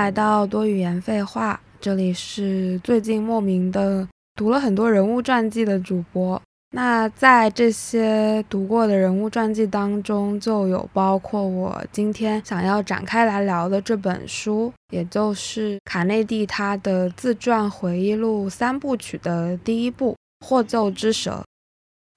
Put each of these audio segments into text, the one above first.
来到多语言废话，这里是最近莫名的读了很多人物传记的主播。那在这些读过的人物传记当中，就有包括我今天想要展开来聊的这本书，也就是卡内蒂他的自传回忆录三部曲的第一部《获救之蛇》。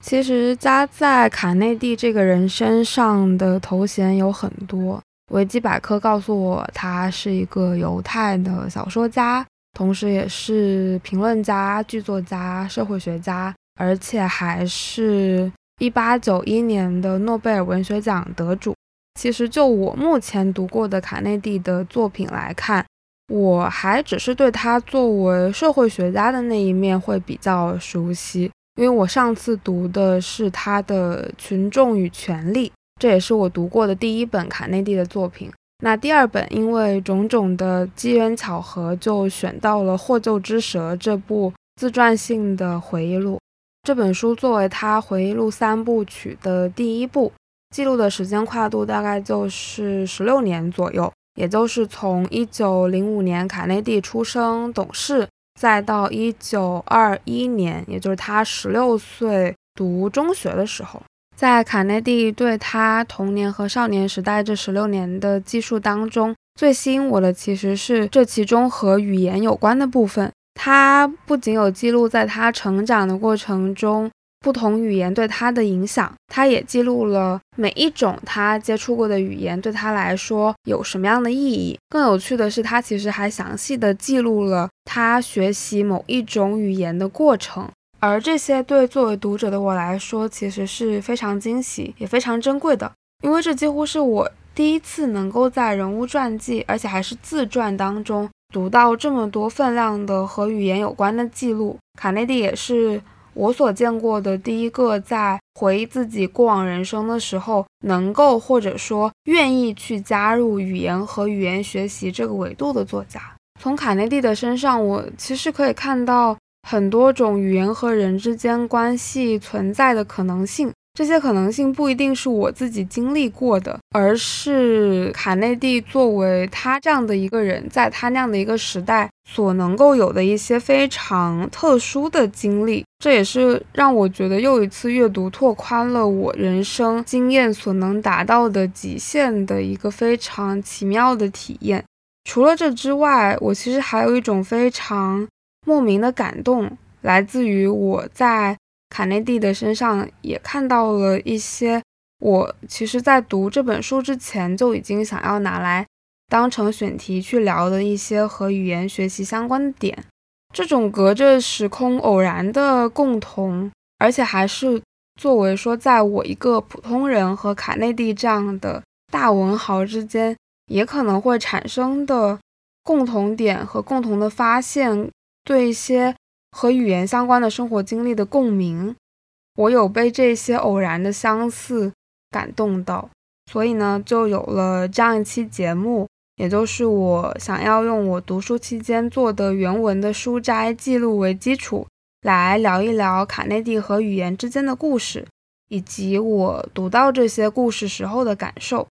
其实加在卡内蒂这个人身上的头衔有很多。维基百科告诉我，他是一个犹太的小说家，同时也是评论家、剧作家、社会学家，而且还是一八九一年的诺贝尔文学奖得主。其实，就我目前读过的卡内蒂的作品来看，我还只是对他作为社会学家的那一面会比较熟悉，因为我上次读的是他的《群众与权力》。这也是我读过的第一本卡内蒂的作品。那第二本，因为种种的机缘巧合，就选到了《获救之蛇》这部自传性的回忆录。这本书作为他回忆录三部曲的第一部，记录的时间跨度大概就是十六年左右，也就是从一九零五年卡内蒂出生懂事，再到一九二一年，也就是他十六岁读中学的时候。在卡内蒂对他童年和少年时代这十六年的记述当中，最吸引我的其实是这其中和语言有关的部分。他不仅有记录在他成长的过程中不同语言对他的影响，他也记录了每一种他接触过的语言对他来说有什么样的意义。更有趣的是，他其实还详细的记录了他学习某一种语言的过程。而这些对作为读者的我来说，其实是非常惊喜，也非常珍贵的，因为这几乎是我第一次能够在人物传记，而且还是自传当中读到这么多分量的和语言有关的记录。卡内蒂也是我所见过的第一个在回忆自己过往人生的时候，能够或者说愿意去加入语言和语言学习这个维度的作家。从卡内蒂的身上，我其实可以看到。很多种语言和人之间关系存在的可能性，这些可能性不一定是我自己经历过的，而是卡内蒂作为他这样的一个人，在他那样的一个时代所能够有的一些非常特殊的经历。这也是让我觉得又一次阅读拓宽了我人生经验所能达到的极限的一个非常奇妙的体验。除了这之外，我其实还有一种非常。莫名的感动来自于我在卡内蒂的身上也看到了一些我其实，在读这本书之前就已经想要拿来当成选题去聊的一些和语言学习相关的点。这种隔着时空偶然的共同，而且还是作为说，在我一个普通人和卡内蒂这样的大文豪之间，也可能会产生的共同点和共同的发现。对一些和语言相关的生活经历的共鸣，我有被这些偶然的相似感动到，所以呢，就有了这样一期节目，也就是我想要用我读书期间做的原文的书摘记录为基础，来聊一聊卡内蒂和语言之间的故事，以及我读到这些故事时候的感受。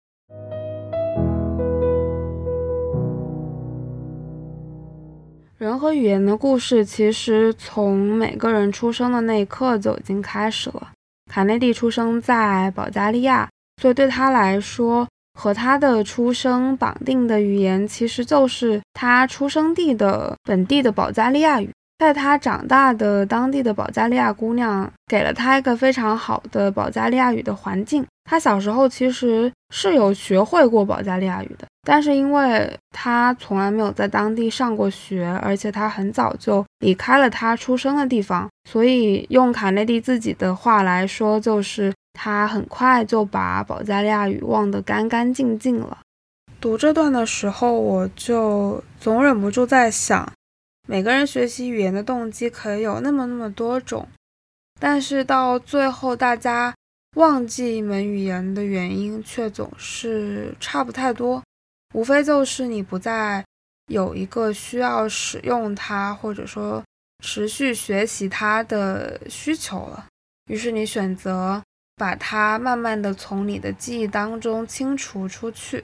人和语言的故事，其实从每个人出生的那一刻就已经开始了。卡内蒂出生在保加利亚，所以对他来说，和他的出生绑定的语言，其实就是他出生地的本地的保加利亚语。在他长大的当地的保加利亚姑娘，给了他一个非常好的保加利亚语的环境。他小时候其实是有学会过保加利亚语的，但是因为他从来没有在当地上过学，而且他很早就离开了他出生的地方，所以用卡内蒂自己的话来说，就是他很快就把保加利亚语忘得干干净净了。读这段的时候，我就总忍不住在想，每个人学习语言的动机可以有那么那么多种，但是到最后大家。忘记一门语言的原因却总是差不太多，无非就是你不再有一个需要使用它或者说持续学习它的需求了。于是你选择把它慢慢的从你的记忆当中清除出去。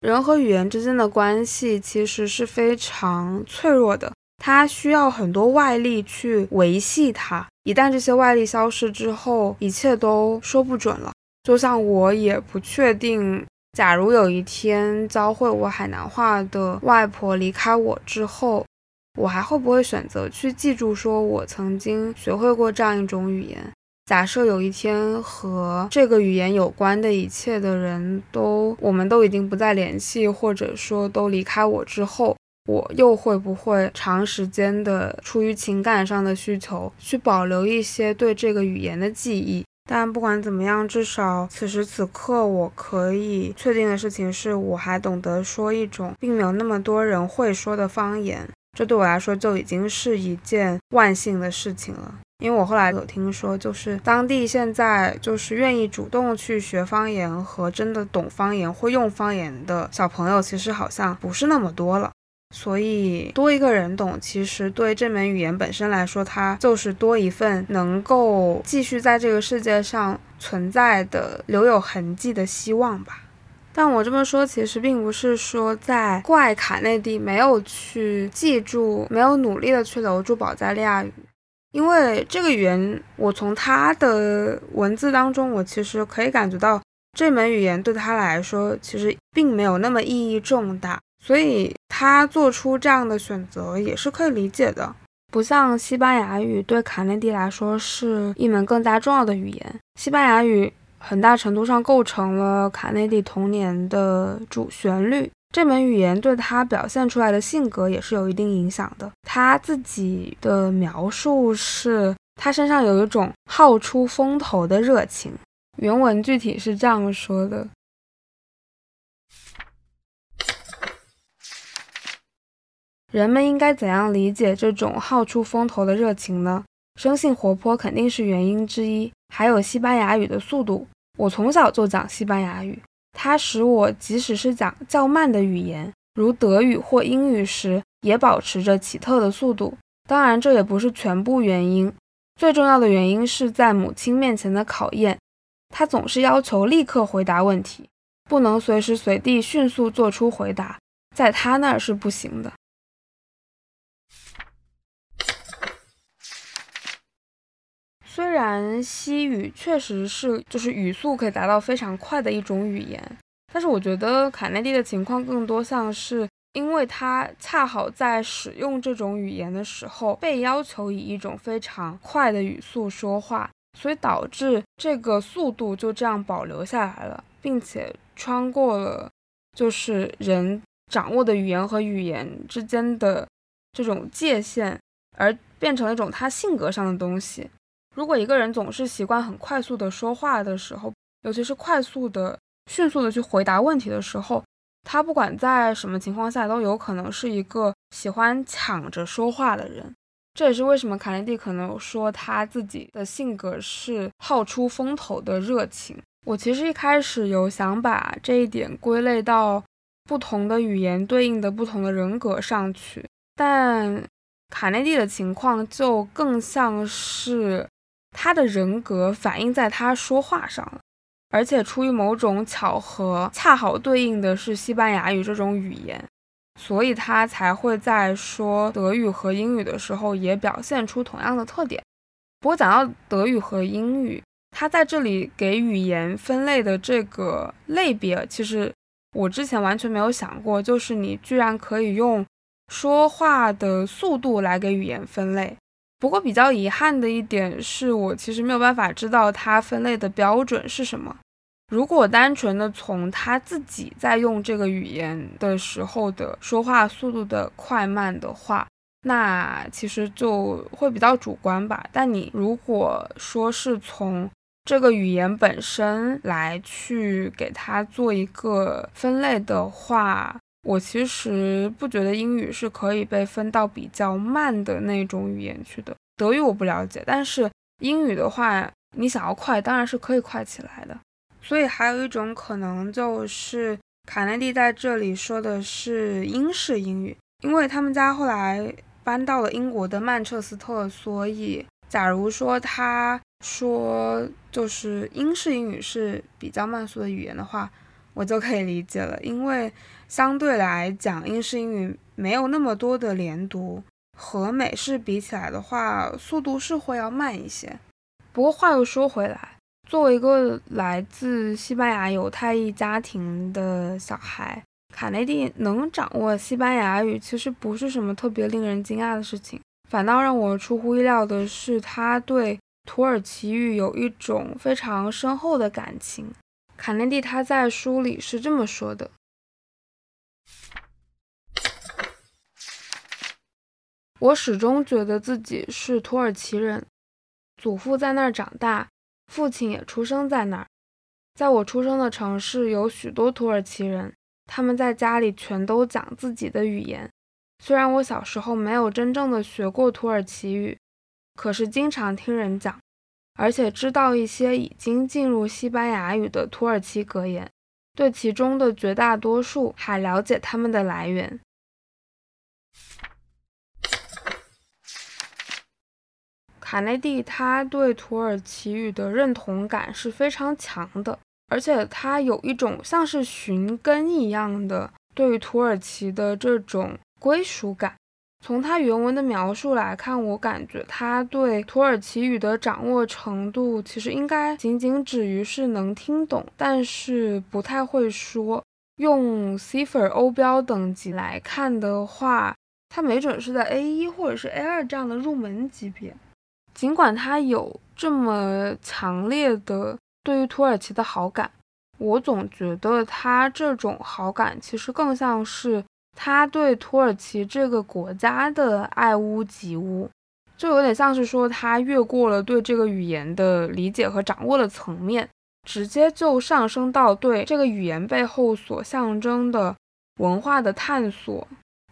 人和语言之间的关系其实是非常脆弱的，它需要很多外力去维系它。一旦这些外力消失之后，一切都说不准了。就像我也不确定，假如有一天教会我海南话的外婆离开我之后，我还会不会选择去记住，说我曾经学会过这样一种语言？假设有一天和这个语言有关的一切的人都，我们都已经不再联系，或者说都离开我之后，我又会不会长时间的出于情感上的需求去保留一些对这个语言的记忆？但不管怎么样，至少此时此刻我可以确定的事情是，我还懂得说一种并没有那么多人会说的方言，这对我来说就已经是一件万幸的事情了。因为我后来有听说，就是当地现在就是愿意主动去学方言和真的懂方言、会用方言的小朋友，其实好像不是那么多了。所以多一个人懂，其实对这门语言本身来说，它就是多一份能够继续在这个世界上存在的、留有痕迹的希望吧。但我这么说，其实并不是说在怪卡内蒂没有去记住、没有努力的去留住保加利亚语。因为这个语言，我从他的文字当中，我其实可以感觉到这门语言对他来说其实并没有那么意义重大，所以他做出这样的选择也是可以理解的。不像西班牙语对卡内蒂来说是一门更加重要的语言，西班牙语很大程度上构成了卡内蒂童年的主旋律。这门语言对他表现出来的性格也是有一定影响的。他自己的描述是，他身上有一种好出风头的热情。原文具体是这样说的：人们应该怎样理解这种好出风头的热情呢？生性活泼肯定是原因之一，还有西班牙语的速度。我从小就讲西班牙语。它使我即使是讲较慢的语言，如德语或英语时，也保持着奇特的速度。当然，这也不是全部原因。最重要的原因是在母亲面前的考验，她总是要求立刻回答问题，不能随时随地迅速做出回答，在她那儿是不行的。虽然西语确实是就是语速可以达到非常快的一种语言，但是我觉得卡内蒂的情况更多像是，因为他恰好在使用这种语言的时候被要求以一种非常快的语速说话，所以导致这个速度就这样保留下来了，并且穿过了就是人掌握的语言和语言之间的这种界限，而变成了一种他性格上的东西。如果一个人总是习惯很快速的说话的时候，尤其是快速的、迅速的去回答问题的时候，他不管在什么情况下都有可能是一个喜欢抢着说话的人。这也是为什么卡内蒂可能说他自己的性格是好出风头的热情。我其实一开始有想把这一点归类到不同的语言对应的不同的人格上去，但卡内蒂的情况就更像是。他的人格反映在他说话上了，而且出于某种巧合，恰好对应的是西班牙语这种语言，所以他才会在说德语和英语的时候也表现出同样的特点。不过讲到德语和英语，他在这里给语言分类的这个类别，其实我之前完全没有想过，就是你居然可以用说话的速度来给语言分类。不过比较遗憾的一点是我其实没有办法知道它分类的标准是什么。如果单纯的从他自己在用这个语言的时候的说话速度的快慢的话，那其实就会比较主观吧。但你如果说是从这个语言本身来去给它做一个分类的话，我其实不觉得英语是可以被分到比较慢的那种语言去的。德语我不了解，但是英语的话，你想要快，当然是可以快起来的。所以还有一种可能就是卡内蒂在这里说的是英式英语，因为他们家后来搬到了英国的曼彻斯特，所以假如说他说就是英式英语是比较慢速的语言的话。我就可以理解了，因为相对来讲，英式英语没有那么多的连读，和美式比起来的话，速度是会要慢一些。不过话又说回来，作为一个来自西班牙犹太裔家庭的小孩，卡内蒂能掌握西班牙语，其实不是什么特别令人惊讶的事情。反倒让我出乎意料的是，他对土耳其语有一种非常深厚的感情。卡内蒂他在书里是这么说的：“我始终觉得自己是土耳其人，祖父在那儿长大，父亲也出生在那儿。在我出生的城市有许多土耳其人，他们在家里全都讲自己的语言。”虽然我小时候没有真正的学过土耳其语，可是经常听人讲，而且知道一些已经进入西班牙语的土耳其格言，对其中的绝大多数还了解他们的来源。卡内蒂他对土耳其语的认同感是非常强的，而且他有一种像是寻根一样的对于土耳其的这种。归属感，从他原文的描述来看，我感觉他对土耳其语的掌握程度其实应该仅仅止于是能听懂，但是不太会说。用 Cipher 欧标等级来看的话，他没准是在 A 一或者是 A 二这样的入门级别。尽管他有这么强烈的对于土耳其的好感，我总觉得他这种好感其实更像是。他对土耳其这个国家的爱屋及乌，就有点像是说他越过了对这个语言的理解和掌握的层面，直接就上升到对这个语言背后所象征的文化的探索。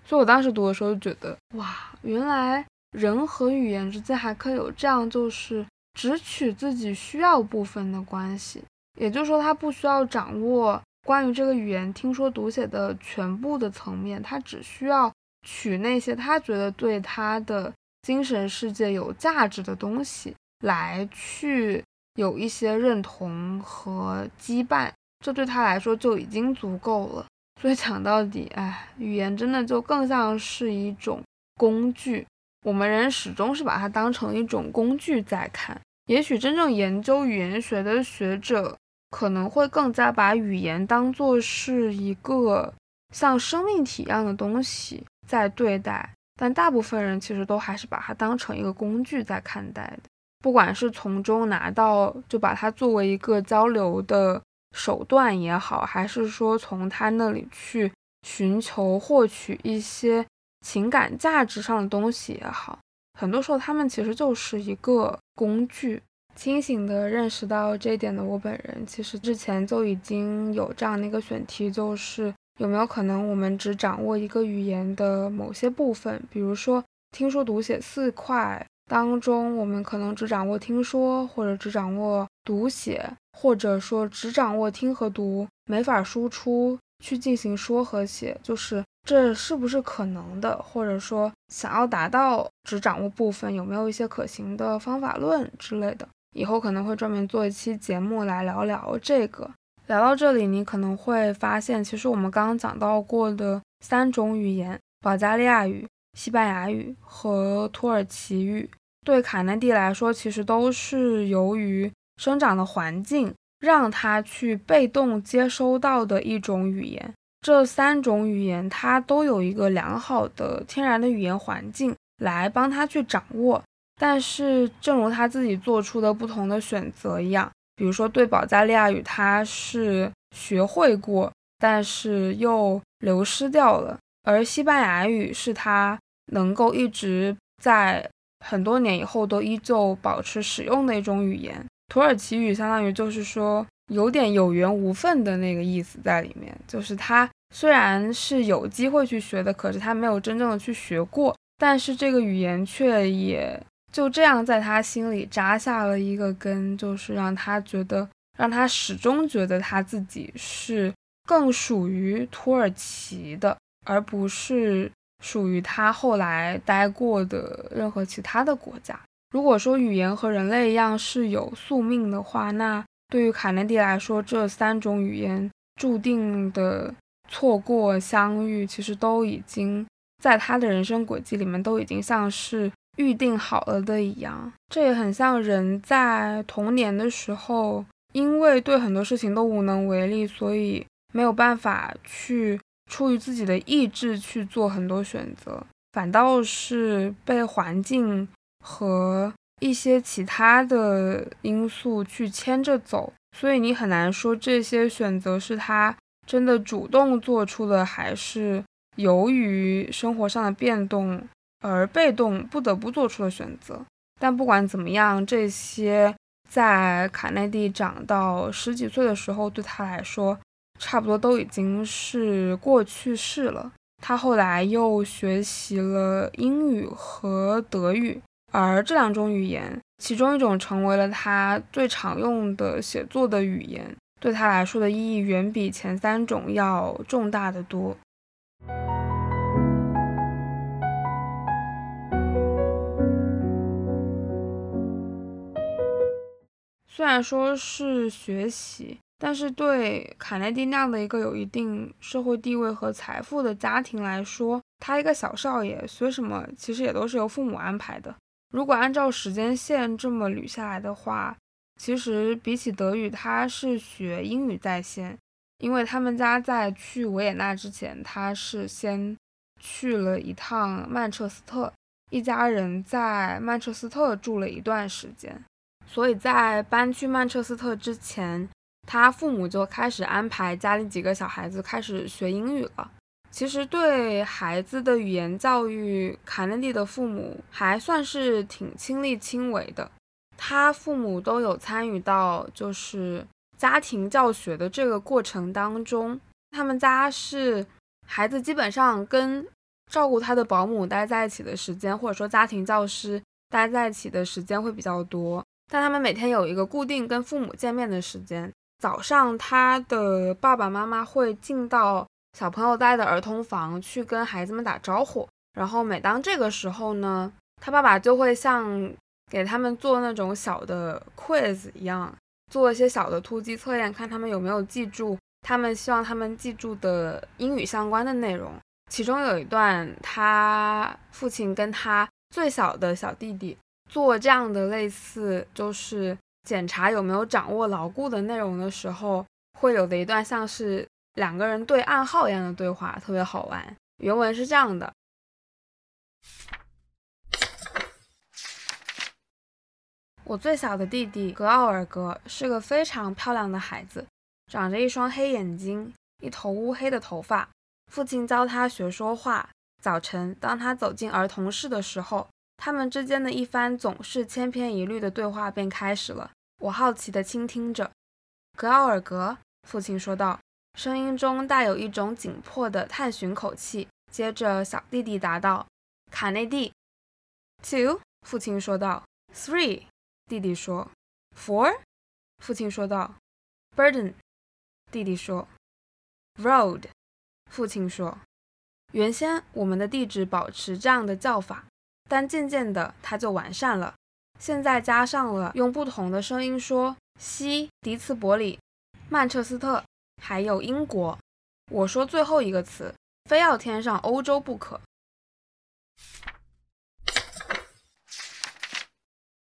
所以我当时读的时候就觉得，哇，原来人和语言之间还可以有这样就是只取自己需要部分的关系，也就是说他不需要掌握。关于这个语言听说读写的全部的层面，他只需要取那些他觉得对他的精神世界有价值的东西来去有一些认同和羁绊，这对他来说就已经足够了。所以讲到底，哎，语言真的就更像是一种工具，我们人始终是把它当成一种工具在看。也许真正研究语言学的学者。可能会更加把语言当做是一个像生命体一样的东西在对待，但大部分人其实都还是把它当成一个工具在看待的。不管是从中拿到，就把它作为一个交流的手段也好，还是说从他那里去寻求获取一些情感价值上的东西也好，很多时候他们其实就是一个工具。清醒的认识到这一点的我本人，其实之前就已经有这样的一个选题，就是有没有可能我们只掌握一个语言的某些部分，比如说听说读写四块当中，我们可能只掌握听说，或者只掌握读写，或者说只掌握听和读，没法输出去进行说和写，就是这是不是可能的？或者说想要达到只掌握部分，有没有一些可行的方法论之类的？以后可能会专门做一期节目来聊聊这个。聊到这里，你可能会发现，其实我们刚刚讲到过的三种语言——保加利亚语、西班牙语和土耳其语，对卡内蒂来说，其实都是由于生长的环境让他去被动接收到的一种语言。这三种语言，它都有一个良好的天然的语言环境来帮他去掌握。但是，正如他自己做出的不同的选择一样，比如说对保加利亚语，他是学会过，但是又流失掉了；而西班牙语是他能够一直在很多年以后都依旧保持使用的一种语言。土耳其语相当于就是说有点有缘无分的那个意思在里面，就是他虽然是有机会去学的，可是他没有真正的去学过，但是这个语言却也。就这样，在他心里扎下了一个根，就是让他觉得，让他始终觉得他自己是更属于土耳其的，而不是属于他后来待过的任何其他的国家。如果说语言和人类一样是有宿命的话，那对于卡内蒂来说，这三种语言注定的错过相遇，其实都已经在他的人生轨迹里面都已经像是预定好了的一样。这也很像人在童年的时候，因为对很多事情都无能为力，所以没有办法去出于自己的意志去做很多选择，反倒是被环境和一些其他的因素去牵着走。所以你很难说这些选择是他真的主动做出的，还是由于生活上的变动而被动不得不做出的选择。但不管怎么样，这些在卡内蒂长到十几岁的时候，对他来说差不多都已经是过去式了。他后来又学习了英语和德语，而这两种语言。其中一种成为了他最常用的写作的语言，对他来说的意义远比前三种要重大的多。虽然说是学习，但是对卡内蒂那样的一个有一定社会地位和财富的家庭来说，他一个小少爷学什么，其实也都是由父母安排的。如果按照时间线这么捋下来的话，其实比起德语，他是学英语在先，因为他们家在去维也纳之前，他是先去了一趟曼彻斯特，一家人在曼彻斯特住了一段时间，所以在搬去曼彻斯特之前，他父母就开始安排家里几个小孩子开始学英语了。其实对孩子的语言教育，卡内蒂的父母还算是挺亲力亲为的。他父母都有参与到就是家庭教学的这个过程当中。他们家是孩子基本上跟照顾他的保姆待在一起的时间，或者说家庭教师待在一起的时间会比较多。但他们每天有一个固定跟父母见面的时间。早上，他的爸爸妈妈会进到。小朋友待的儿童房去跟孩子们打招呼，然后每当这个时候呢，他爸爸就会像给他们做那种小的 quiz 一样，做一些小的突击测验，看他们有没有记住他们希望他们记住的英语相关的内容。其中有一段，他父亲跟他最小的小弟弟做这样的类似，就是检查有没有掌握牢固的内容的时候，会有的一段像是。两个人对暗号一样的对话特别好玩。原文是这样的：我最小的弟弟格奥尔格是个非常漂亮的孩子，长着一双黑眼睛，一头乌黑的头发。父亲教他学说话。早晨，当他走进儿童室的时候，他们之间的一番总是千篇一律的对话便开始了。我好奇地倾听着。格奥尔格，父亲说道。声音中带有一种紧迫的探寻口气。接着，小弟弟答道：“卡内蒂。” Two，父亲说道。Three，弟弟说。Four，父亲说道。Burden，弟弟说。Road，父亲说。原先我们的地址保持这样的叫法，但渐渐的它就完善了。现在加上了用不同的声音说：西迪茨伯里、曼彻斯特。还有英国，我说最后一个词，非要添上欧洲不可。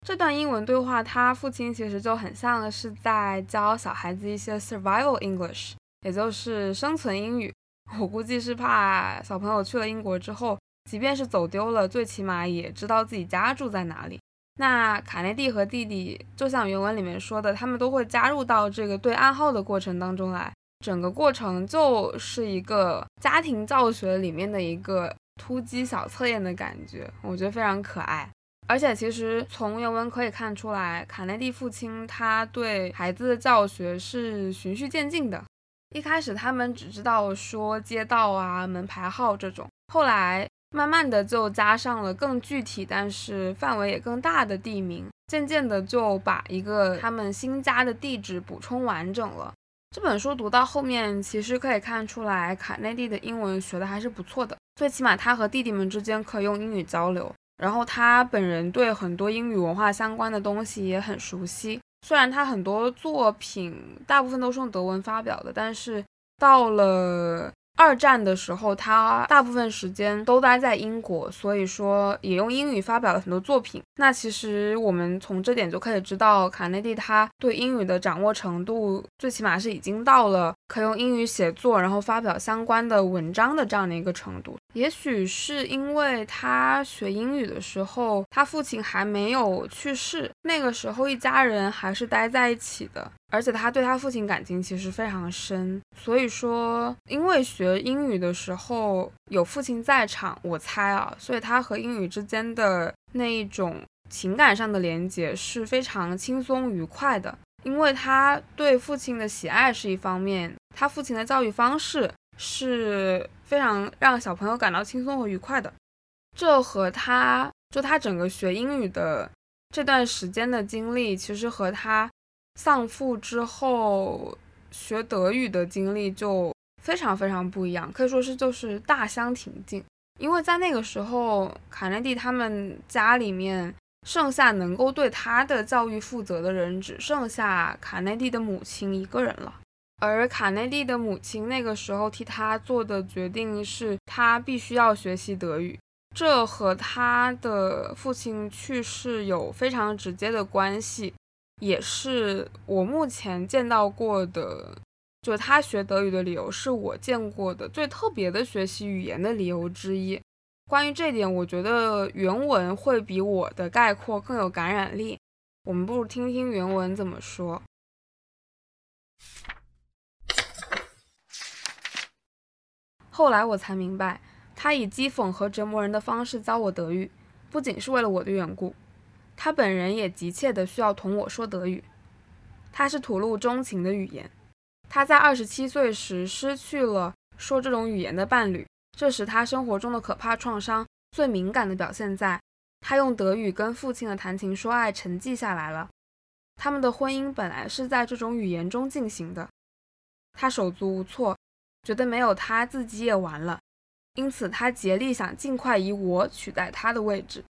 这段英文对话，他父亲其实就很像是在教小孩子一些 survival English，也就是生存英语。我估计是怕小朋友去了英国之后，即便是走丢了，最起码也知道自己家住在哪里。那卡内蒂和弟弟，就像原文里面说的，他们都会加入到这个对暗号的过程当中来。整个过程就是一个家庭教学里面的一个突击小测验的感觉，我觉得非常可爱。而且其实从原文可以看出来，卡内蒂父亲他对孩子的教学是循序渐进的。一开始他们只知道说街道啊、门牌号这种，后来慢慢的就加上了更具体，但是范围也更大的地名，渐渐的就把一个他们新家的地址补充完整了。这本书读到后面，其实可以看出来，卡内蒂的英文学的还是不错的。最起码他和弟弟们之间可以用英语交流，然后他本人对很多英语文化相关的东西也很熟悉。虽然他很多作品大部分都是用德文发表的，但是到了。二战的时候，他大部分时间都待在英国，所以说也用英语发表了很多作品。那其实我们从这点就可以知道，卡内蒂他对英语的掌握程度，最起码是已经到了可用英语写作，然后发表相关的文章的这样的一个程度。也许是因为他学英语的时候，他父亲还没有去世，那个时候一家人还是待在一起的。而且他对他父亲感情其实非常深，所以说，因为学英语的时候有父亲在场，我猜啊，所以他和英语之间的那一种情感上的连接是非常轻松愉快的。因为他对父亲的喜爱是一方面，他父亲的教育方式是非常让小朋友感到轻松和愉快的。这和他就他整个学英语的这段时间的经历，其实和他。丧父之后学德语的经历就非常非常不一样，可以说是就是大相庭径。因为在那个时候，卡内蒂他们家里面剩下能够对他的教育负责的人，只剩下卡内蒂的母亲一个人了。而卡内蒂的母亲那个时候替他做的决定是，他必须要学习德语。这和他的父亲去世有非常直接的关系。也是我目前见到过的，就他学德语的理由，是我见过的最特别的学习语言的理由之一。关于这点，我觉得原文会比我的概括更有感染力。我们不如听听原文怎么说。后来我才明白，他以讥讽和折磨人的方式教我德语，不仅是为了我的缘故。他本人也急切的需要同我说德语，他是吐露钟情的语言。他在二十七岁时失去了说这种语言的伴侣，这时他生活中的可怕创伤最敏感的表现在，他用德语跟父亲的谈情说爱沉寂下来了。他们的婚姻本来是在这种语言中进行的，他手足无措，觉得没有他自己也完了，因此他竭力想尽快以我取代他的位置。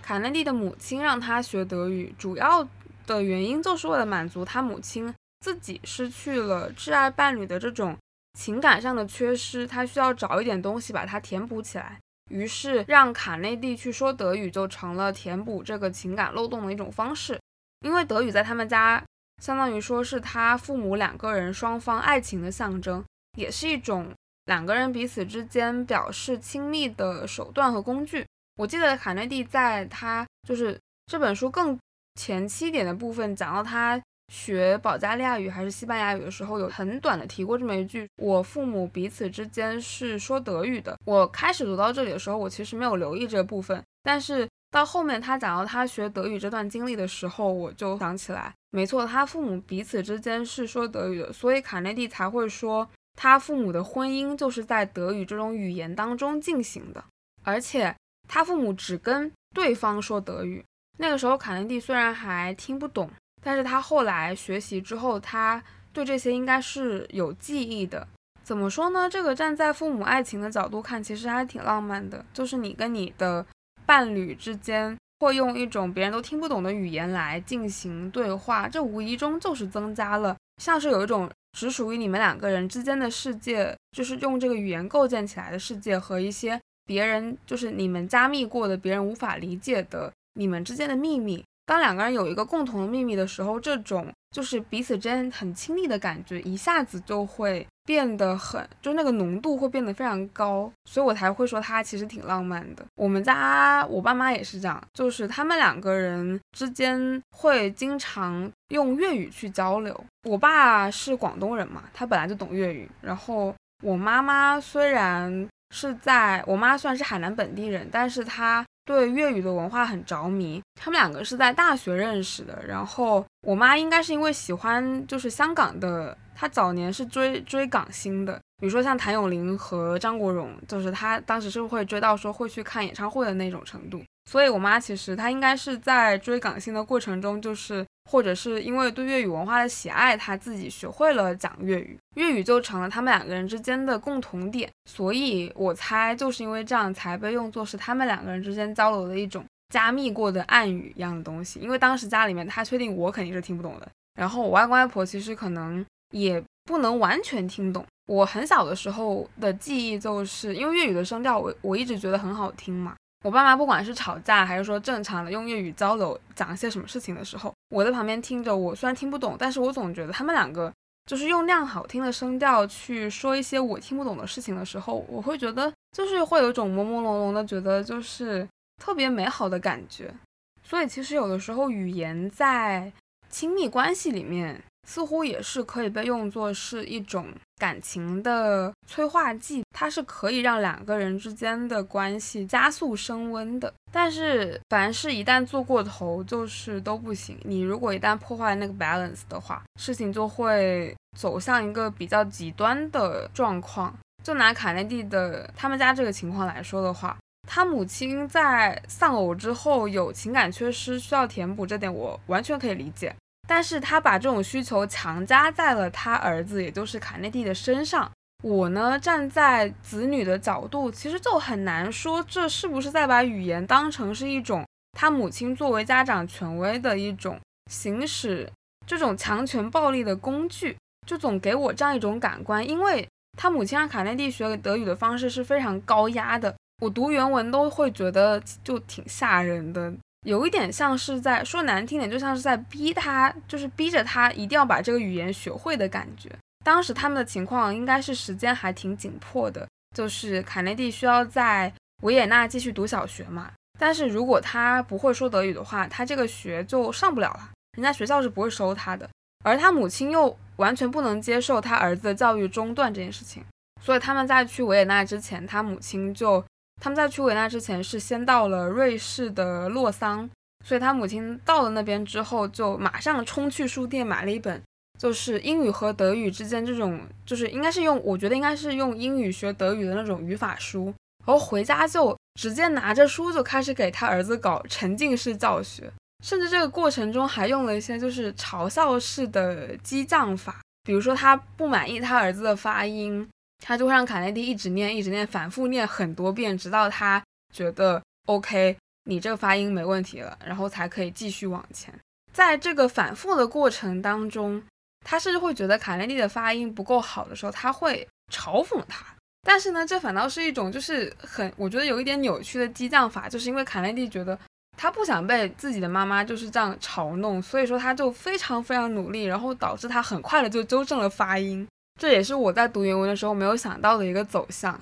卡内蒂的母亲让他学德语，主要的原因就是为了满足他母亲自己失去了挚爱伴侣的这种情感上的缺失，他需要找一点东西把它填补起来。于是让卡内蒂去说德语，就成了填补这个情感漏洞的一种方式。因为德语在他们家，相当于说是他父母两个人双方爱情的象征，也是一种。两个人彼此之间表示亲密的手段和工具。我记得卡内蒂在他就是这本书更前期点的部分讲到他学保加利亚语还是西班牙语的时候，有很短的提过这么一句：“我父母彼此之间是说德语的。”我开始读到这里的时候，我其实没有留意这部分，但是到后面他讲到他学德语这段经历的时候，我就想起来，没错，他父母彼此之间是说德语的，所以卡内蒂才会说。他父母的婚姻就是在德语这种语言当中进行的，而且他父母只跟对方说德语。那个时候，卡内蒂虽然还听不懂，但是他后来学习之后，他对这些应该是有记忆的。怎么说呢？这个站在父母爱情的角度看，其实还挺浪漫的。就是你跟你的伴侣之间会用一种别人都听不懂的语言来进行对话，这无疑中就是增加了，像是有一种。只属于你们两个人之间的世界，就是用这个语言构建起来的世界，和一些别人就是你们加密过的、别人无法理解的你们之间的秘密。当两个人有一个共同的秘密的时候，这种就是彼此之间很亲密的感觉，一下子就会变得很，就那个浓度会变得非常高，所以我才会说它其实挺浪漫的。我们家我爸妈也是这样，就是他们两个人之间会经常用粤语去交流。我爸是广东人嘛，他本来就懂粤语，然后我妈妈虽然是在我妈算是海南本地人，但是她。对粤语的文化很着迷，他们两个是在大学认识的。然后我妈应该是因为喜欢就是香港的，她早年是追追港星的，比如说像谭咏麟和张国荣，就是她当时是会追到说会去看演唱会的那种程度。所以我妈其实她应该是在追港星的过程中，就是或者是因为对粤语文化的喜爱，他自己学会了讲粤语，粤语就成了他们两个人之间的共同点。所以我猜就是因为这样才被用作是他们两个人之间交流的一种加密过的暗语一样的东西，因为当时家里面他确定我肯定是听不懂的，然后我外公外婆其实可能也不能完全听懂。我很小的时候的记忆就是因为粤语的声调，我我一直觉得很好听嘛。我爸妈不管是吵架还是说正常的用粤语交流讲一些什么事情的时候，我在旁边听着，我虽然听不懂，但是我总觉得他们两个就是用那样好听的声调去说一些我听不懂的事情的时候，我会觉得就是会有一种朦朦胧胧的觉得就是特别美好的感觉。所以其实有的时候语言在亲密关系里面。似乎也是可以被用作是一种感情的催化剂，它是可以让两个人之间的关系加速升温的。但是，凡事一旦做过头，就是都不行。你如果一旦破坏那个 balance 的话，事情就会走向一个比较极端的状况。就拿卡内蒂的他们家这个情况来说的话，他母亲在丧偶之后有情感缺失，需要填补，这点我完全可以理解。但是他把这种需求强加在了他儿子，也就是卡内蒂的身上。我呢，站在子女的角度，其实就很难说这是不是在把语言当成是一种他母亲作为家长权威的一种行使这种强权暴力的工具，就总给我这样一种感官。因为他母亲让卡内蒂学德语的方式是非常高压的，我读原文都会觉得就挺吓人的。有一点像是在说难听点，就像是在逼他，就是逼着他一定要把这个语言学会的感觉。当时他们的情况应该是时间还挺紧迫的，就是卡内蒂需要在维也纳继续读小学嘛。但是如果他不会说德语的话，他这个学就上不了了，人家学校是不会收他的。而他母亲又完全不能接受他儿子的教育中断这件事情，所以他们在去维也纳之前，他母亲就。他们在去维也纳之前是先到了瑞士的洛桑，所以他母亲到了那边之后就马上冲去书店买了一本，就是英语和德语之间这种，就是应该是用，我觉得应该是用英语学德语的那种语法书，然后回家就直接拿着书就开始给他儿子搞沉浸式教学，甚至这个过程中还用了一些就是嘲笑式的激将法，比如说他不满意他儿子的发音。他就会让卡内蒂一直念，一直念，反复念很多遍，直到他觉得 OK，你这个发音没问题了，然后才可以继续往前。在这个反复的过程当中，他甚至会觉得卡内蒂的发音不够好的时候，他会嘲讽他。但是呢，这反倒是一种就是很，我觉得有一点扭曲的激将法，就是因为卡内蒂觉得他不想被自己的妈妈就是这样嘲弄，所以说他就非常非常努力，然后导致他很快的就纠正了发音。这也是我在读原文的时候没有想到的一个走向。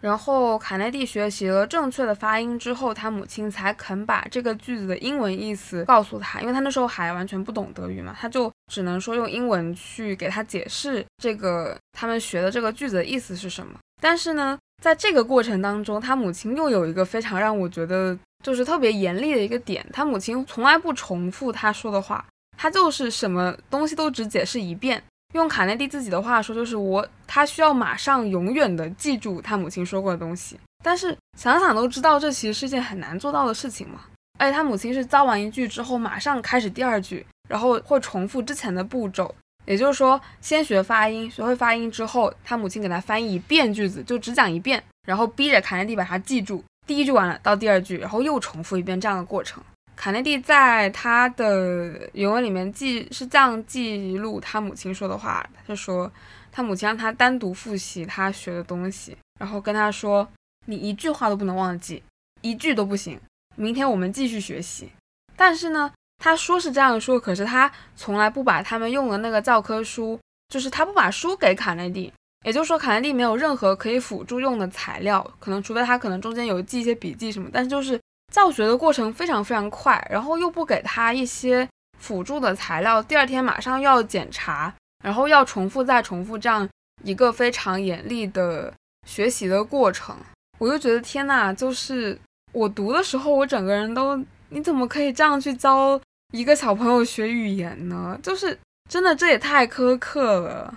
然后卡内蒂学习了正确的发音之后，他母亲才肯把这个句子的英文意思告诉他，因为他那时候还完全不懂德语嘛，他就只能说用英文去给他解释这个他们学的这个句子的意思是什么。但是呢，在这个过程当中，他母亲又有一个非常让我觉得就是特别严厉的一个点，他母亲从来不重复他说的话，他就是什么东西都只解释一遍。用卡内蒂自己的话说，就是我他需要马上永远的记住他母亲说过的东西。但是想想都知道，这其实是件很难做到的事情嘛。而且他母亲是教完一句之后，马上开始第二句，然后会重复之前的步骤。也就是说，先学发音，学会发音之后，他母亲给他翻译一遍句子，就只讲一遍，然后逼着卡内蒂把它记住。第一句完了，到第二句，然后又重复一遍这样的过程。卡内蒂在他的原文里面记是这样记录他母亲说的话，他就说他母亲让他单独复习他学的东西，然后跟他说你一句话都不能忘记，一句都不行。明天我们继续学习。但是呢，他说是这样说，可是他从来不把他们用的那个教科书，就是他不把书给卡内蒂，也就是说卡内蒂没有任何可以辅助用的材料，可能除非他可能中间有记一些笔记什么，但是就是。教学的过程非常非常快，然后又不给他一些辅助的材料，第二天马上又要检查，然后要重复再重复这样一个非常严厉的学习的过程，我就觉得天呐，就是我读的时候，我整个人都，你怎么可以这样去教一个小朋友学语言呢？就是真的，这也太苛刻了。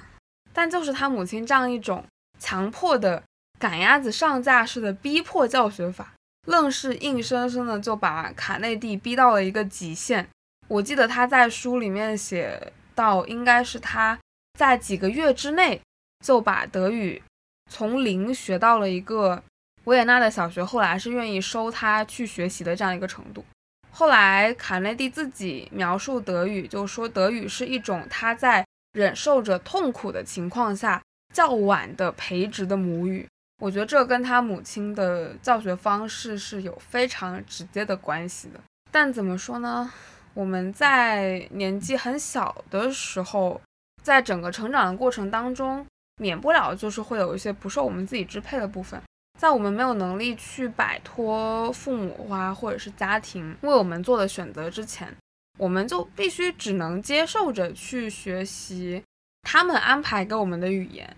但就是他母亲这样一种强迫的赶鸭子上架式的逼迫教学法。愣是硬生生的就把卡内蒂逼到了一个极限。我记得他在书里面写到，应该是他在几个月之内就把德语从零学到了一个维也纳的小学后来是愿意收他去学习的这样一个程度。后来卡内蒂自己描述德语，就说德语是一种他在忍受着痛苦的情况下较晚的培植的母语。我觉得这跟他母亲的教学方式是有非常直接的关系的。但怎么说呢？我们在年纪很小的时候，在整个成长的过程当中，免不了就是会有一些不受我们自己支配的部分。在我们没有能力去摆脱父母啊，或者是家庭为我们做的选择之前，我们就必须只能接受着去学习他们安排给我们的语言，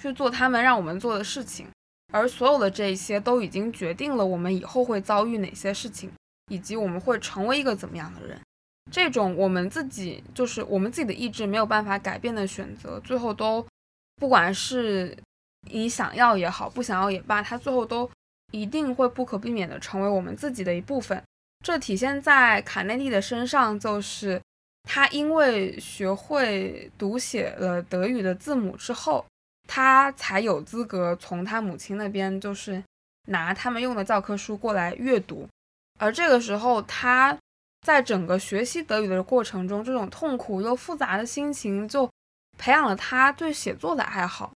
去做他们让我们做的事情。而所有的这些都已经决定了我们以后会遭遇哪些事情，以及我们会成为一个怎么样的人。这种我们自己就是我们自己的意志没有办法改变的选择，最后都不管是你想要也好，不想要也罢，它最后都一定会不可避免的成为我们自己的一部分。这体现在卡内蒂的身上，就是他因为学会读写了德语的字母之后。他才有资格从他母亲那边，就是拿他们用的教科书过来阅读。而这个时候，他在整个学习德语的过程中，这种痛苦又复杂的心情，就培养了他对写作的爱好。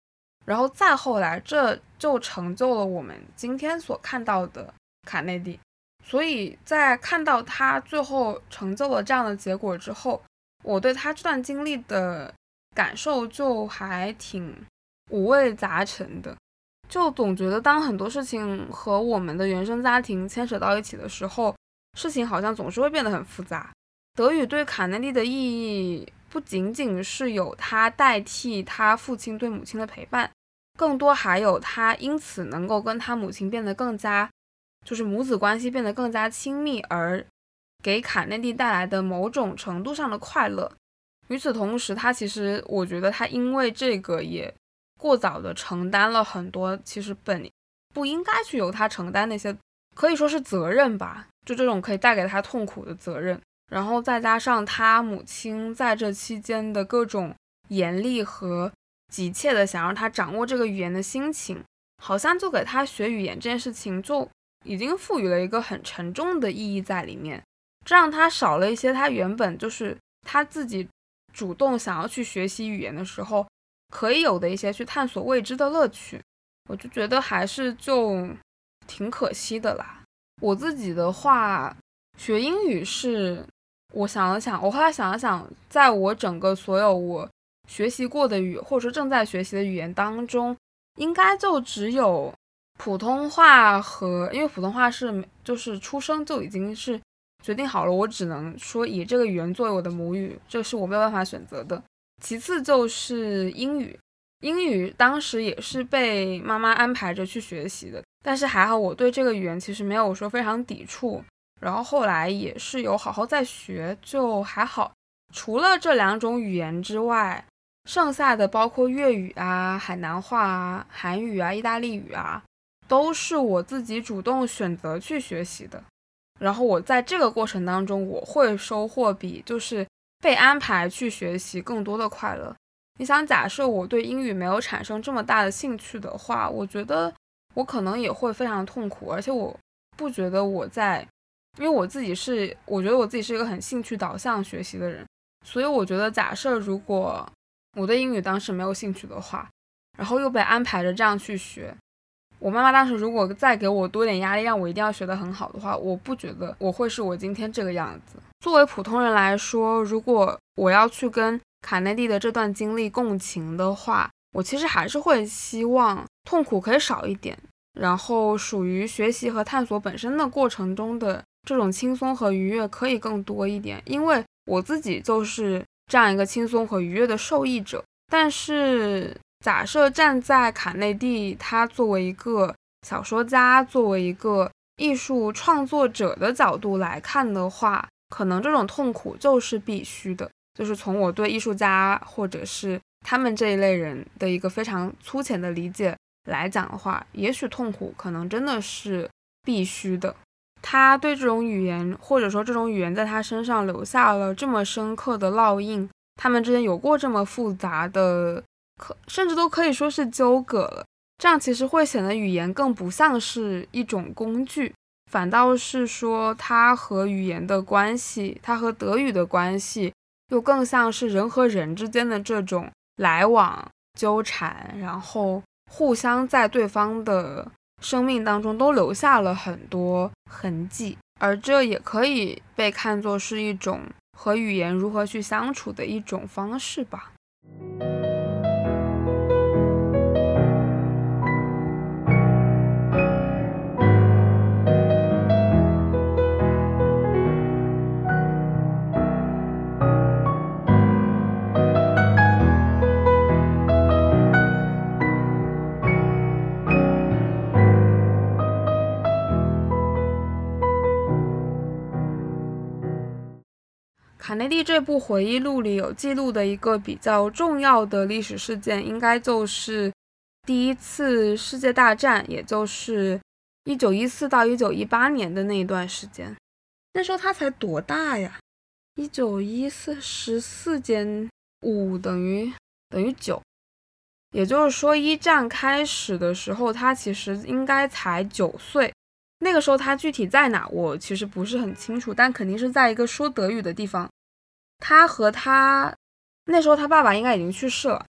然后再后来，这就成就了我们今天所看到的卡内蒂。所以在看到他最后成就了这样的结果之后，我对他这段经历的感受就还挺。五味杂陈的，就总觉得当很多事情和我们的原生家庭牵扯到一起的时候，事情好像总是会变得很复杂。德语对卡内蒂的意义不仅仅是有他代替他父亲对母亲的陪伴，更多还有他因此能够跟他母亲变得更加，就是母子关系变得更加亲密，而给卡内蒂带来的某种程度上的快乐。与此同时，他其实我觉得他因为这个也。过早的承担了很多，其实本不应该去由他承担那些，可以说是责任吧，就这种可以带给他痛苦的责任。然后再加上他母亲在这期间的各种严厉和急切的想让他掌握这个语言的心情，好像就给他学语言这件事情就已经赋予了一个很沉重的意义在里面，这让他少了一些他原本就是他自己主动想要去学习语言的时候。可以有的一些去探索未知的乐趣，我就觉得还是就挺可惜的啦。我自己的话，学英语是，我想了想，我后来想了想，在我整个所有我学习过的语，或者说正在学习的语言当中，应该就只有普通话和，因为普通话是就是出生就已经是决定好了，我只能说以这个语言作为我的母语，这是我没有办法选择的。其次就是英语，英语当时也是被妈妈安排着去学习的，但是还好我对这个语言其实没有说非常抵触，然后后来也是有好好在学，就还好。除了这两种语言之外，剩下的包括粤语啊、海南话啊、韩语啊、意大利语啊，都是我自己主动选择去学习的。然后我在这个过程当中，我会收获比就是。被安排去学习更多的快乐。你想，假设我对英语没有产生这么大的兴趣的话，我觉得我可能也会非常痛苦。而且我不觉得我在，因为我自己是，我觉得我自己是一个很兴趣导向学习的人，所以我觉得，假设如果我对英语当时没有兴趣的话，然后又被安排着这样去学。我妈妈当时如果再给我多点压力，让我一定要学得很好的话，我不觉得我会是我今天这个样子。作为普通人来说，如果我要去跟卡内蒂的这段经历共情的话，我其实还是会希望痛苦可以少一点，然后属于学习和探索本身的过程中的这种轻松和愉悦可以更多一点，因为我自己就是这样一个轻松和愉悦的受益者。但是。假设站在卡内蒂他作为一个小说家，作为一个艺术创作者的角度来看的话，可能这种痛苦就是必须的。就是从我对艺术家或者是他们这一类人的一个非常粗浅的理解来讲的话，也许痛苦可能真的是必须的。他对这种语言，或者说这种语言在他身上留下了这么深刻的烙印，他们之间有过这么复杂的。可甚至都可以说是纠葛了。这样其实会显得语言更不像是一种工具，反倒是说它和语言的关系，它和德语的关系，又更像是人和人之间的这种来往、纠缠，然后互相在对方的生命当中都留下了很多痕迹，而这也可以被看作是一种和语言如何去相处的一种方式吧。卡内蒂这部回忆录里有记录的一个比较重要的历史事件，应该就是第一次世界大战，也就是一九一四到一九一八年的那一段时间。那时候他才多大呀？一九一四十四减五等于等于九，也就是说一战开始的时候，他其实应该才九岁。那个时候他具体在哪，我其实不是很清楚，但肯定是在一个说德语的地方。他和他那时候，他爸爸应该已经去世了。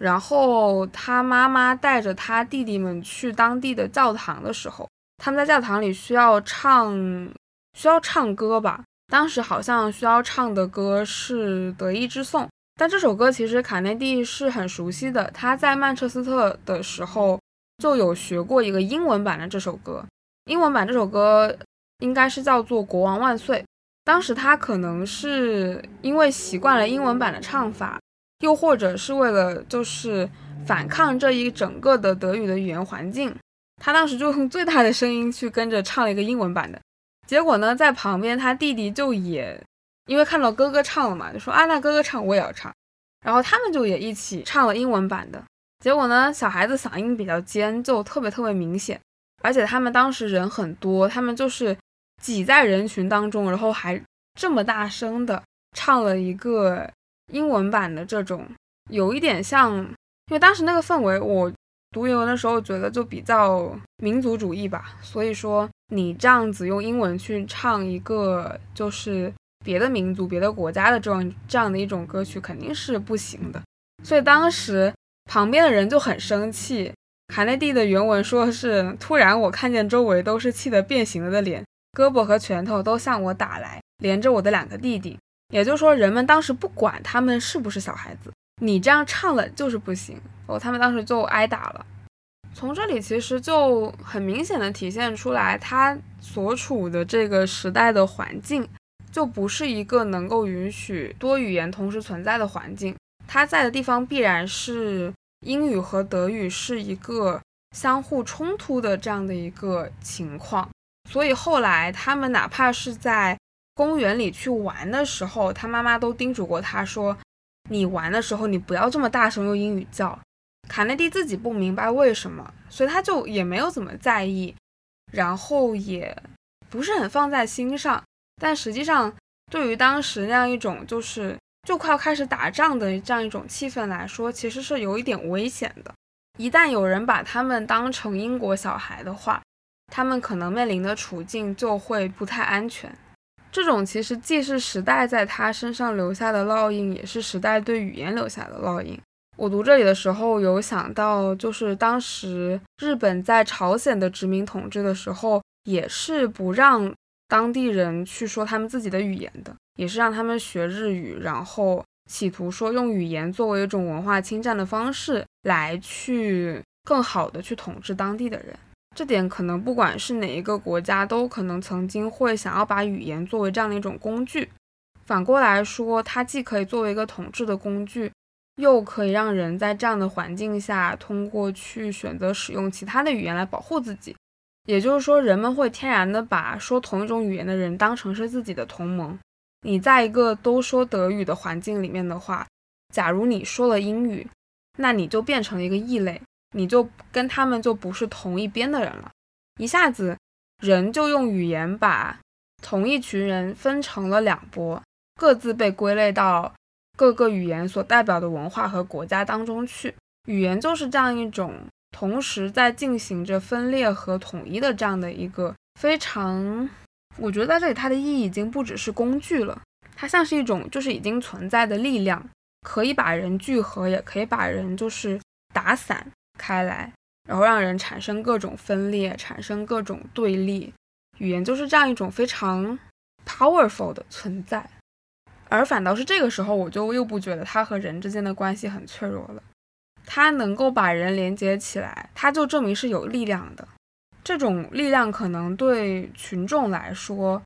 然后他妈妈带着他弟弟们去当地的教堂的时候，他们在教堂里需要唱需要唱歌吧。当时好像需要唱的歌是《德意志颂》，但这首歌其实卡内蒂是很熟悉的。他在曼彻斯特的时候就有学过一个英文版的这首歌，英文版这首歌应该是叫做《国王万岁》。当时他可能是因为习惯了英文版的唱法，又或者是为了就是反抗这一整个的德语的语言环境，他当时就用最大的声音去跟着唱了一个英文版的。结果呢，在旁边他弟弟就也因为看到哥哥唱了嘛，就说啊，那哥哥唱我也要唱，然后他们就也一起唱了英文版的。结果呢，小孩子嗓音比较尖，就特别特别明显，而且他们当时人很多，他们就是。挤在人群当中，然后还这么大声的唱了一个英文版的这种，有一点像，因为当时那个氛围，我读英文的时候觉得就比较民族主义吧。所以说，你这样子用英文去唱一个就是别的民族、别的国家的这种这样的一种歌曲，肯定是不行的。所以当时旁边的人就很生气。卡内蒂的原文说是：突然我看见周围都是气得变形了的脸。胳膊和拳头都向我打来，连着我的两个弟弟。也就是说，人们当时不管他们是不是小孩子，你这样唱了就是不行哦。他们当时就挨打了。从这里其实就很明显的体现出来，他所处的这个时代的环境，就不是一个能够允许多语言同时存在的环境。他在的地方必然是英语和德语是一个相互冲突的这样的一个情况。所以后来他们哪怕是在公园里去玩的时候，他妈妈都叮嘱过他说：“你玩的时候你不要这么大声用英语叫。”卡内蒂自己不明白为什么，所以他就也没有怎么在意，然后也不是很放在心上。但实际上，对于当时那样一种就是就快要开始打仗的这样一种气氛来说，其实是有一点危险的。一旦有人把他们当成英国小孩的话，他们可能面临的处境就会不太安全。这种其实既是时代在他身上留下的烙印，也是时代对语言留下的烙印。我读这里的时候有想到，就是当时日本在朝鲜的殖民统治的时候，也是不让当地人去说他们自己的语言的，也是让他们学日语，然后企图说用语言作为一种文化侵占的方式来去更好的去统治当地的人。这点可能不管是哪一个国家，都可能曾经会想要把语言作为这样的一种工具。反过来说，它既可以作为一个统治的工具，又可以让人在这样的环境下通过去选择使用其他的语言来保护自己。也就是说，人们会天然的把说同一种语言的人当成是自己的同盟。你在一个都说德语的环境里面的话，假如你说了英语，那你就变成了一个异类。你就跟他们就不是同一边的人了，一下子人就用语言把同一群人分成了两波，各自被归类到各个语言所代表的文化和国家当中去。语言就是这样一种同时在进行着分裂和统一的这样的一个非常，我觉得在这里它的意义已经不只是工具了，它像是一种就是已经存在的力量，可以把人聚合，也可以把人就是打散开来，然后让人产生各种分裂，产生各种对立。语言就是这样一种非常 powerful 的存在，而反倒是这个时候，我就又不觉得它和人之间的关系很脆弱了。它能够把人连接起来，它就证明是有力量的。这种力量可能对群众来说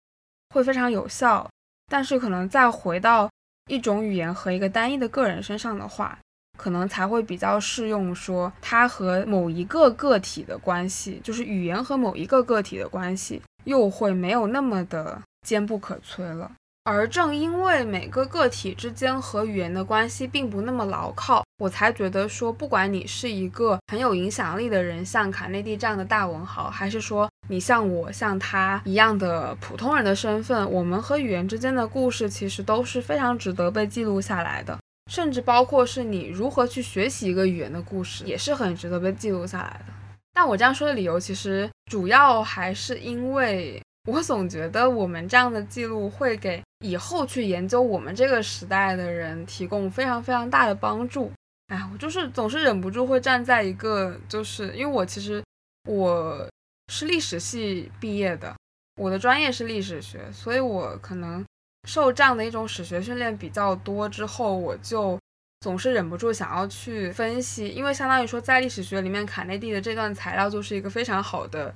会非常有效，但是可能再回到一种语言和一个单一的个人身上的话，可能才会比较适用。说它和某一个个体的关系，就是语言和某一个个体的关系，又会没有那么的坚不可摧了。而正因为每个个体之间和语言的关系并不那么牢靠，我才觉得说，不管你是一个很有影响力的人，像卡内蒂这样的大文豪，还是说你像我、像他一样的普通人的身份，我们和语言之间的故事其实都是非常值得被记录下来的。甚至包括是你如何去学习一个语言的故事，也是很值得被记录下来的。但我这样说的理由，其实主要还是因为。我总觉得我们这样的记录会给以后去研究我们这个时代的人提供非常非常大的帮助。哎，我就是总是忍不住会站在一个，就是因为我其实我是历史系毕业的，我的专业是历史学，所以我可能受这样的一种史学训练比较多之后，我就总是忍不住想要去分析，因为相当于说在历史学里面，卡内蒂的这段材料就是一个非常好的。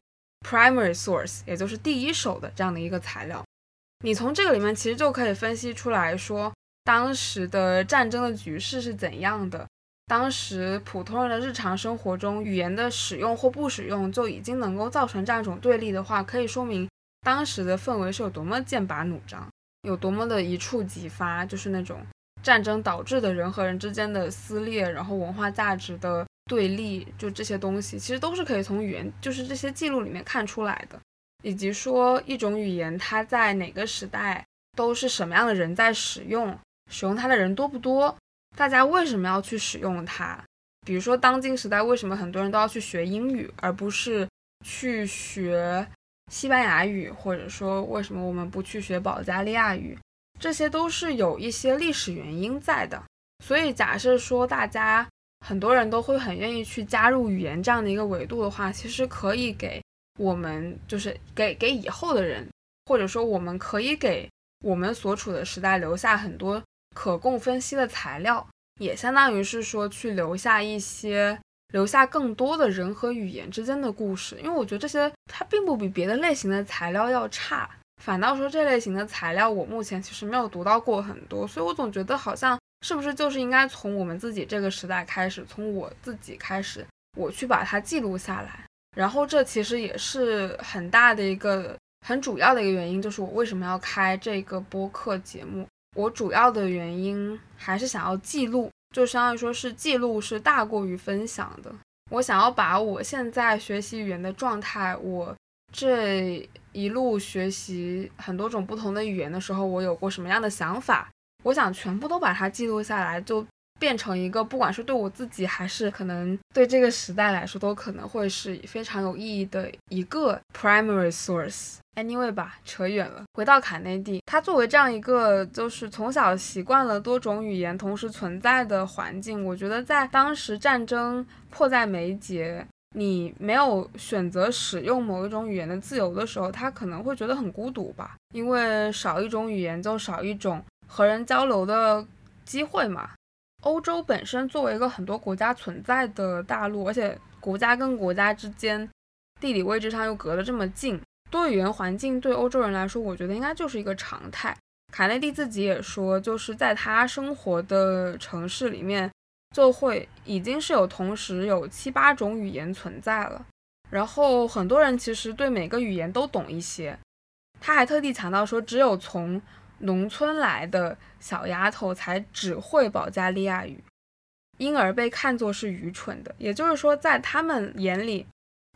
primary source，也就是第一手的这样的一个材料，你从这个里面其实就可以分析出来说，当时的战争的局势是怎样的，当时普通人的日常生活中语言的使用或不使用就已经能够造成这样一种对立的话，可以说明当时的氛围是有多么剑拔弩张，有多么的一触即发，就是那种战争导致的人和人之间的撕裂，然后文化价值的。对立，就这些东西，其实都是可以从语言，就是这些记录里面看出来的，以及说一种语言它在哪个时代都是什么样的人在使用，使用它的人多不多，大家为什么要去使用它？比如说当今时代为什么很多人都要去学英语，而不是去学西班牙语，或者说为什么我们不去学保加利亚语？这些都是有一些历史原因在的。所以假设说大家。很多人都会很愿意去加入语言这样的一个维度的话，其实可以给我们，就是给给以后的人，或者说我们可以给我们所处的时代留下很多可供分析的材料，也相当于是说去留下一些，留下更多的人和语言之间的故事。因为我觉得这些它并不比别的类型的材料要差，反倒说这类型的材料我目前其实没有读到过很多，所以我总觉得好像。是不是就是应该从我们自己这个时代开始，从我自己开始，我去把它记录下来？然后这其实也是很大的一个很主要的一个原因，就是我为什么要开这个播客节目。我主要的原因还是想要记录，就相当于说是记录是大过于分享的。我想要把我现在学习语言的状态，我这一路学习很多种不同的语言的时候，我有过什么样的想法？我想全部都把它记录下来，就变成一个，不管是对我自己，还是可能对这个时代来说，都可能会是非常有意义的一个 primary source。Anyway 吧，扯远了。回到卡内蒂，他作为这样一个就是从小习惯了多种语言同时存在的环境，我觉得在当时战争迫在眉睫，你没有选择使用某一种语言的自由的时候，他可能会觉得很孤独吧，因为少一种语言就少一种。和人交流的机会嘛，欧洲本身作为一个很多国家存在的大陆，而且国家跟国家之间地理位置上又隔得这么近，多语言环境对欧洲人来说，我觉得应该就是一个常态。卡内蒂自己也说，就是在他生活的城市里面，就会已经是有同时有七八种语言存在了，然后很多人其实对每个语言都懂一些。他还特地强调说，只有从农村来的小丫头才只会保加利亚语，因而被看作是愚蠢的。也就是说，在他们眼里，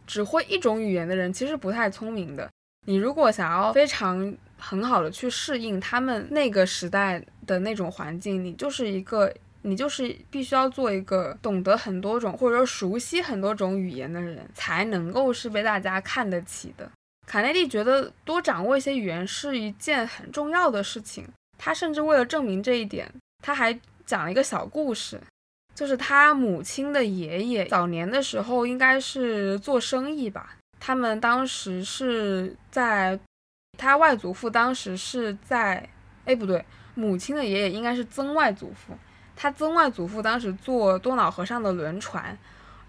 只会一种语言的人其实不太聪明的。你如果想要非常很好的去适应他们那个时代的那种环境，你就是一个你就是必须要做一个懂得很多种或者说熟悉很多种语言的人，才能够是被大家看得起的。卡内蒂觉得多掌握一些语言是一件很重要的事情。他甚至为了证明这一点，他还讲了一个小故事，就是他母亲的爷爷早年的时候应该是做生意吧，他们当时是在他外祖父当时是在，哎不对，母亲的爷爷应该是曾外祖父。他曾外祖父当时坐多瑙河上的轮船，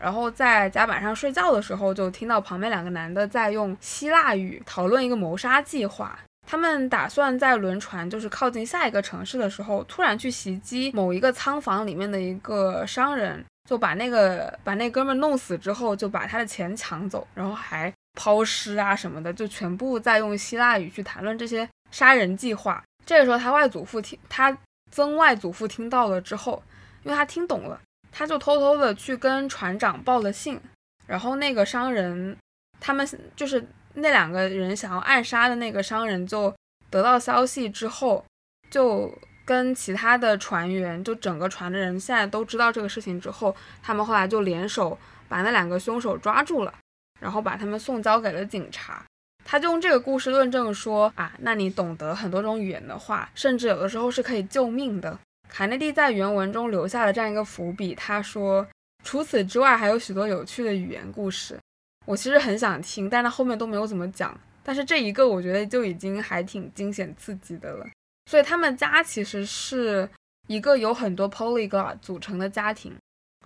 然后在甲板上睡觉的时候，就听到旁边两个男的在用希腊语讨论一个谋杀计划。他们打算在轮船就是靠近下一个城市的时候，突然去袭击某一个仓房里面的一个商人，就把那个把那哥们弄死之后，就把他的钱抢走，然后还抛尸啊什么的，就全部在用希腊语去谈论这些杀人计划。这个时候，他外祖父听他。曾外祖父听到了之后，因为他听懂了，他就偷偷的去跟船长报了信。然后那个商人，他们就是那两个人想要暗杀的那个商人，就得到消息之后，就跟其他的船员，就整个船的人现在都知道这个事情之后，他们后来就联手把那两个凶手抓住了，然后把他们送交给了警察。他就用这个故事论证说啊，那你懂得很多种语言的话，甚至有的时候是可以救命的。卡内蒂在原文中留下了这样一个伏笔，他说，除此之外还有许多有趣的语言故事，我其实很想听，但他后面都没有怎么讲。但是这一个我觉得就已经还挺惊险刺激的了。所以他们家其实是一个有很多 polyglot 组成的家庭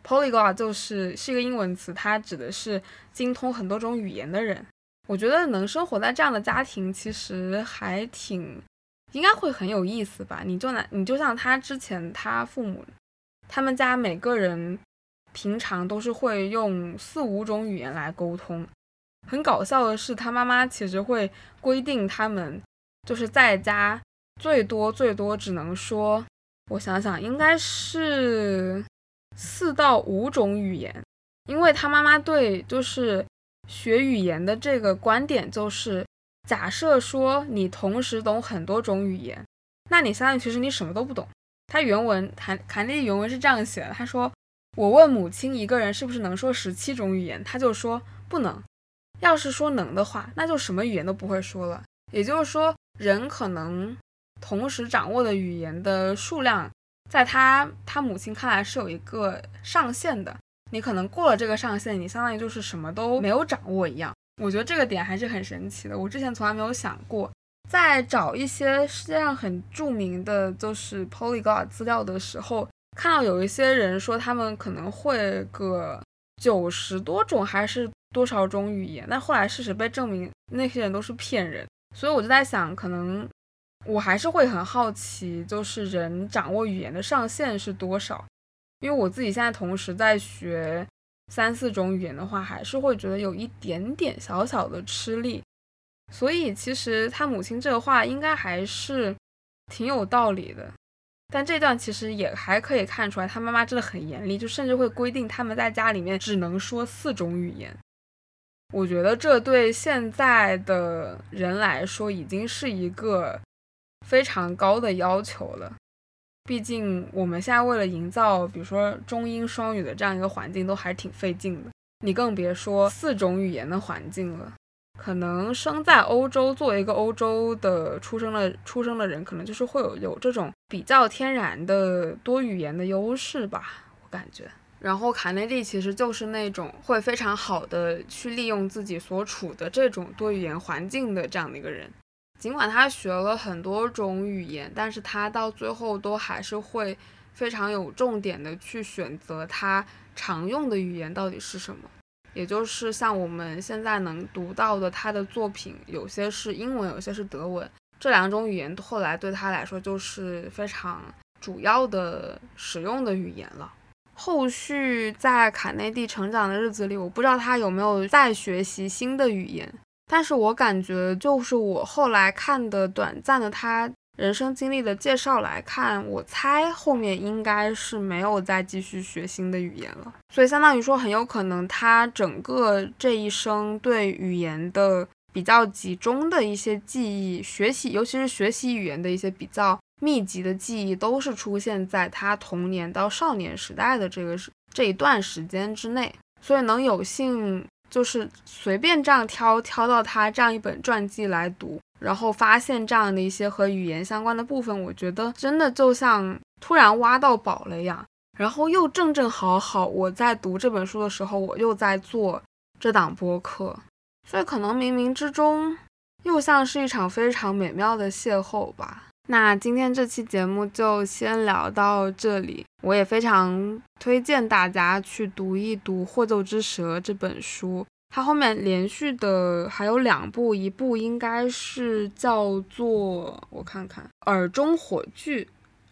，polyglot 就是是一个英文词，它指的是精通很多种语言的人。我觉得能生活在这样的家庭，其实还挺，应该会很有意思吧？你就拿你就像他之前他父母，他们家每个人平常都是会用四五种语言来沟通。很搞笑的是，他妈妈其实会规定他们就是在家最多最多只能说，我想想，应该是四到五种语言，因为他妈妈对就是。学语言的这个观点就是，假设说你同时懂很多种语言，那你相当于其实你什么都不懂。他原文卡卡内原文是这样写的，他说：“我问母亲一个人是不是能说十七种语言，他就说不能。要是说能的话，那就什么语言都不会说了。也就是说，人可能同时掌握的语言的数量，在他他母亲看来是有一个上限的。”你可能过了这个上限，你相当于就是什么都没有掌握一样。我觉得这个点还是很神奇的。我之前从来没有想过，在找一些世界上很著名的就是 polyglot 资料的时候，看到有一些人说他们可能会个九十多种还是多少种语言，但后来事实被证明那些人都是骗人。所以我就在想，可能我还是会很好奇，就是人掌握语言的上限是多少。因为我自己现在同时在学三四种语言的话，还是会觉得有一点点小小的吃力。所以其实他母亲这个话应该还是挺有道理的。但这段其实也还可以看出来，他妈妈真的很严厉，就甚至会规定他们在家里面只能说四种语言。我觉得这对现在的人来说已经是一个非常高的要求了。毕竟我们现在为了营造，比如说中英双语的这样一个环境，都还挺费劲的。你更别说四种语言的环境了。可能生在欧洲，作为一个欧洲的出生的出生的人，可能就是会有有这种比较天然的多语言的优势吧，我感觉。然后卡内利其实就是那种会非常好的去利用自己所处的这种多语言环境的这样的一个人。尽管他学了很多种语言，但是他到最后都还是会非常有重点的去选择他常用的语言到底是什么。也就是像我们现在能读到的他的作品，有些是英文，有些是德文，这两种语言后来对他来说就是非常主要的使用的语言了。后续在卡内蒂成长的日子里，我不知道他有没有再学习新的语言。但是我感觉，就是我后来看的短暂的他人生经历的介绍来看，我猜后面应该是没有再继续学新的语言了。所以相当于说，很有可能他整个这一生对语言的比较集中的一些记忆、学习，尤其是学习语言的一些比较密集的记忆都是出现在他童年到少年时代的这个这一段时间之内，所以能有幸就是随便这样挑挑到他这样一本传记来读，然后发现这样的一些和语言相关的部分，我觉得真的就像突然挖到宝了一样。然后又正正好好，我在读这本书的时候，我又在做这档播客，所以可能冥冥之中又像是一场非常美妙的邂逅吧。那今天这期节目就先聊到这里，我也非常推荐大家去读一读《获奏之蛇》这本书，它后面连续的还有两部，一部应该是叫做我看看《耳中火炬》，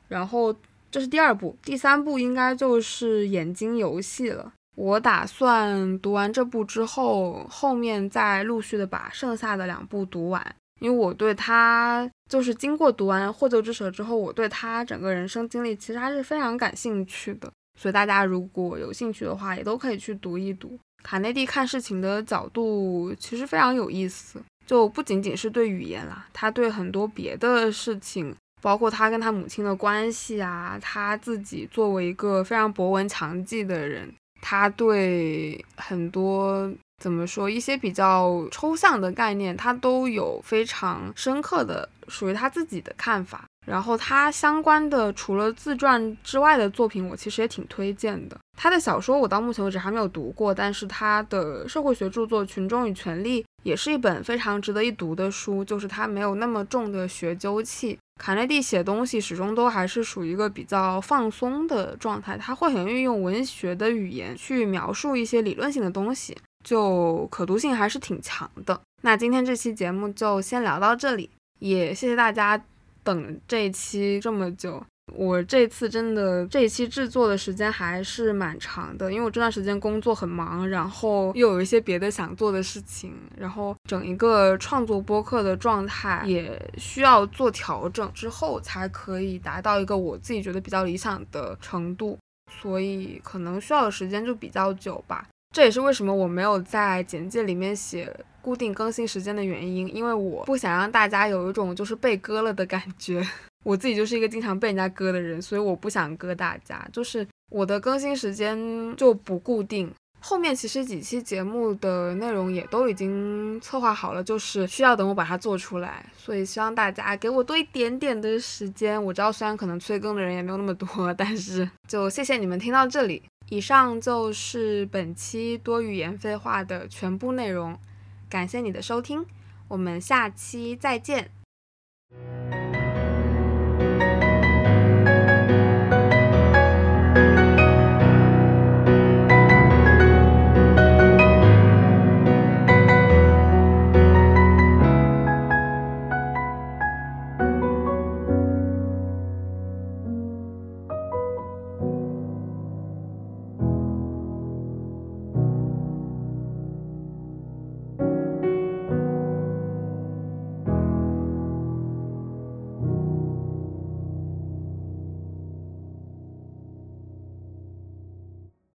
然后这是第二部，第三部应该就是《眼睛游戏》了。我打算读完这部之后，后面再陆续的把剩下的两部读完。因为我对他就是经过读完《获救之蛇》之后，我对他整个人生经历其实还是非常感兴趣的。所以大家如果有兴趣的话，也都可以去读一读。卡内蒂看事情的角度其实非常有意思，就不仅仅是对语言啦，他对很多别的事情，包括他跟他母亲的关系啊，他自己作为一个非常博闻强记的人，他对很多。怎么说？一些比较抽象的概念，他都有非常深刻的属于他自己的看法。然后他相关的除了自传之外的作品，我其实也挺推荐的。他的小说我到目前为止还没有读过，但是他的社会学著作《群众与权力》也是一本非常值得一读的书。就是他没有那么重的学究气。卡内蒂写东西始终都还是属于一个比较放松的状态，他会很运用文学的语言去描述一些理论性的东西。就可读性还是挺强的。那今天这期节目就先聊到这里，也谢谢大家等这一期这么久。我这次真的这一期制作的时间还是蛮长的，因为我这段时间工作很忙，然后又有一些别的想做的事情，然后整一个创作播客的状态也需要做调整之后才可以达到一个我自己觉得比较理想的程度，所以可能需要的时间就比较久吧。这也是为什么我没有在简介里面写固定更新时间的原因，因为我不想让大家有一种就是被割了的感觉。我自己就是一个经常被人家割的人，所以我不想割大家。就是我的更新时间就不固定，后面其实几期节目的内容也都已经策划好了，就是需要等我把它做出来。所以希望大家给我多一点点的时间。我知道虽然可能催更的人也没有那么多，但是就谢谢你们听到这里。以上就是本期多语言废话的全部内容感谢你的收听我们下期再见。